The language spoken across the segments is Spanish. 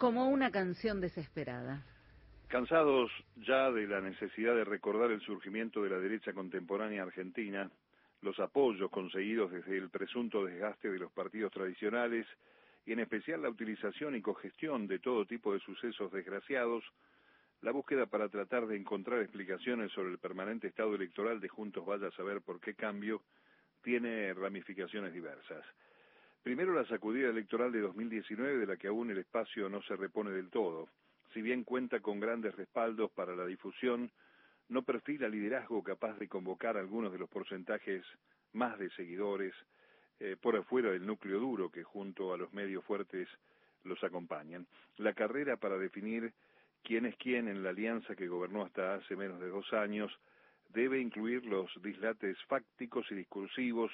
Como una canción desesperada. Cansados ya de la necesidad de recordar el surgimiento de la derecha contemporánea argentina, los apoyos conseguidos desde el presunto desgaste de los partidos tradicionales y en especial la utilización y cogestión de todo tipo de sucesos desgraciados, la búsqueda para tratar de encontrar explicaciones sobre el permanente estado electoral de Juntos vaya a saber por qué cambio tiene ramificaciones diversas. Primero la sacudida electoral de 2019 de la que aún el espacio no se repone del todo. Si bien cuenta con grandes respaldos para la difusión, no perfila liderazgo capaz de convocar algunos de los porcentajes más de seguidores eh, por afuera del núcleo duro que junto a los medios fuertes los acompañan. La carrera para definir quién es quién en la alianza que gobernó hasta hace menos de dos años debe incluir los dislates fácticos y discursivos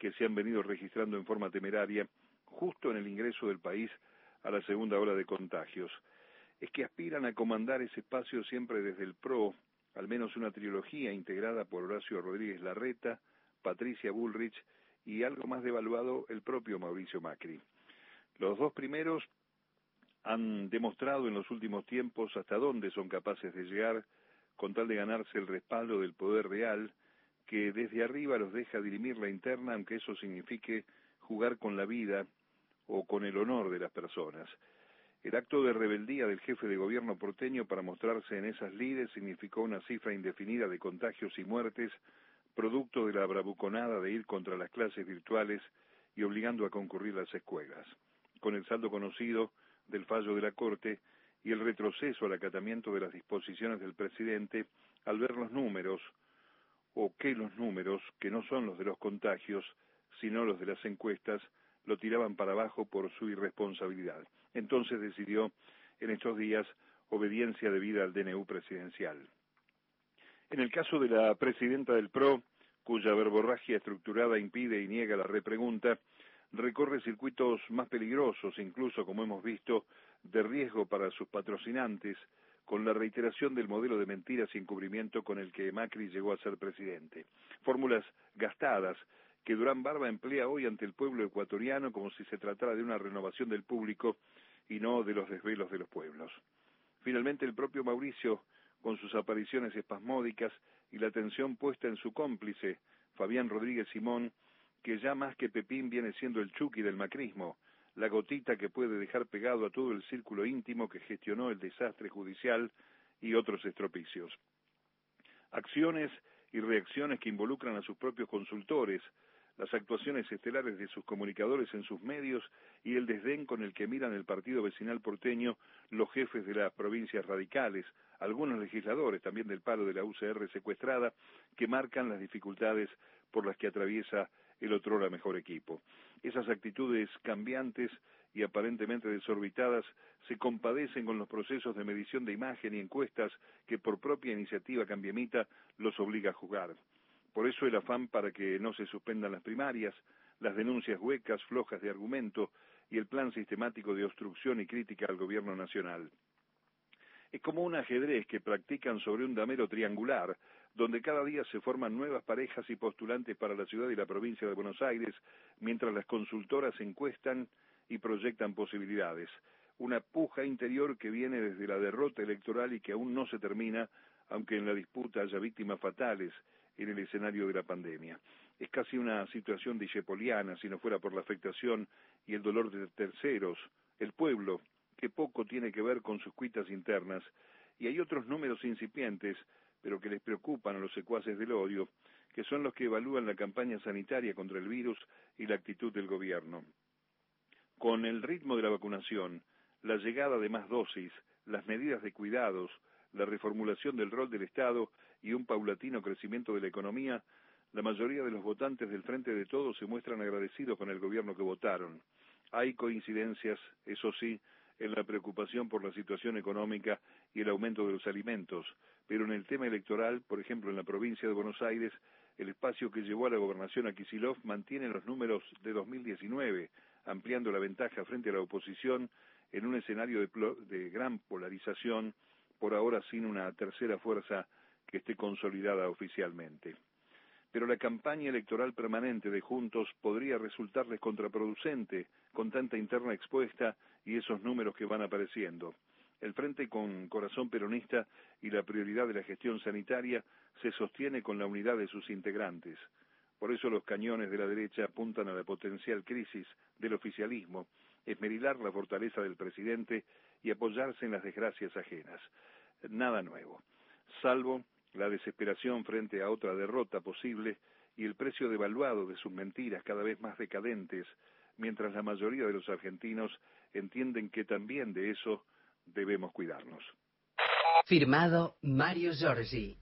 que se han venido registrando en forma temeraria justo en el ingreso del país a la segunda ola de contagios. Es que aspiran a comandar ese espacio siempre desde el PRO, al menos una trilogía integrada por Horacio Rodríguez Larreta, Patricia Bullrich y algo más devaluado el propio Mauricio Macri. Los dos primeros han demostrado en los últimos tiempos hasta dónde son capaces de llegar con tal de ganarse el respaldo del poder real que desde arriba los deja dirimir la interna aunque eso signifique jugar con la vida o con el honor de las personas. El acto de rebeldía del jefe de gobierno porteño para mostrarse en esas lides significó una cifra indefinida de contagios y muertes, producto de la bravuconada de ir contra las clases virtuales y obligando a concurrir las escuelas. Con el saldo conocido del fallo de la Corte y el retroceso al acatamiento de las disposiciones del presidente al ver los números, o que los números, que no son los de los contagios, sino los de las encuestas, lo tiraban para abajo por su irresponsabilidad. Entonces decidió en estos días obediencia debida al DNU presidencial. En el caso de la presidenta del PRO, cuya verborragia estructurada impide y niega la repregunta, recorre circuitos más peligrosos, incluso como hemos visto, de riesgo para sus patrocinantes, con la reiteración del modelo de mentiras y encubrimiento con el que Macri llegó a ser presidente. Fórmulas gastadas que Durán Barba emplea hoy ante el pueblo ecuatoriano como si se tratara de una renovación del público y no de los desvelos de los pueblos. Finalmente, el propio Mauricio, con sus apariciones espasmódicas y la atención puesta en su cómplice, Fabián Rodríguez Simón, que ya más que Pepín viene siendo el Chucky del macrismo, la gotita que puede dejar pegado a todo el círculo íntimo que gestionó el desastre judicial y otros estropicios. Acciones y reacciones que involucran a sus propios consultores, las actuaciones estelares de sus comunicadores en sus medios y el desdén con el que miran el partido vecinal porteño los jefes de las provincias radicales, algunos legisladores también del paro de la UCR secuestrada, que marcan las dificultades por las que atraviesa el otrora mejor equipo. Esas actitudes cambiantes y aparentemente desorbitadas se compadecen con los procesos de medición de imagen y encuestas que por propia iniciativa cambiemita los obliga a jugar. Por eso el afán para que no se suspendan las primarias, las denuncias huecas, flojas de argumento y el plan sistemático de obstrucción y crítica al gobierno nacional. Es como un ajedrez que practican sobre un damero triangular, donde cada día se forman nuevas parejas y postulantes para la ciudad y la provincia de Buenos Aires, mientras las consultoras encuestan y proyectan posibilidades. Una puja interior que viene desde la derrota electoral y que aún no se termina, aunque en la disputa haya víctimas fatales en el escenario de la pandemia. Es casi una situación dishepoliana si no fuera por la afectación y el dolor de terceros, el pueblo, que poco tiene que ver con sus cuitas internas, y hay otros números incipientes, pero que les preocupan a los secuaces del odio, que son los que evalúan la campaña sanitaria contra el virus y la actitud del gobierno. Con el ritmo de la vacunación, la llegada de más dosis, las medidas de cuidados, la reformulación del rol del Estado y un paulatino crecimiento de la economía, la mayoría de los votantes del Frente de Todos se muestran agradecidos con el gobierno que votaron. Hay coincidencias, eso sí, en la preocupación por la situación económica y el aumento de los alimentos, pero en el tema electoral, por ejemplo en la provincia de Buenos Aires, el espacio que llevó a la gobernación a Kisilov mantiene los números de 2019, ampliando la ventaja frente a la oposición en un escenario de, de gran polarización, por ahora sin una tercera fuerza que esté consolidada oficialmente. pero la campaña electoral permanente de Juntos podría resultarles contraproducente con tanta interna expuesta y esos números que van apareciendo. El Frente con Corazón Peronista y la prioridad de la gestión sanitaria se sostiene con la unidad de sus integrantes. Por eso los cañones de la derecha apuntan a la potencial crisis del oficialismo, esmerilar la fortaleza del presidente y apoyarse en las desgracias ajenas. Nada nuevo, salvo la desesperación frente a otra derrota posible y el precio devaluado de sus mentiras cada vez más decadentes, mientras la mayoría de los argentinos entienden que también de eso debemos cuidarnos. Firmado Mario Giorgi.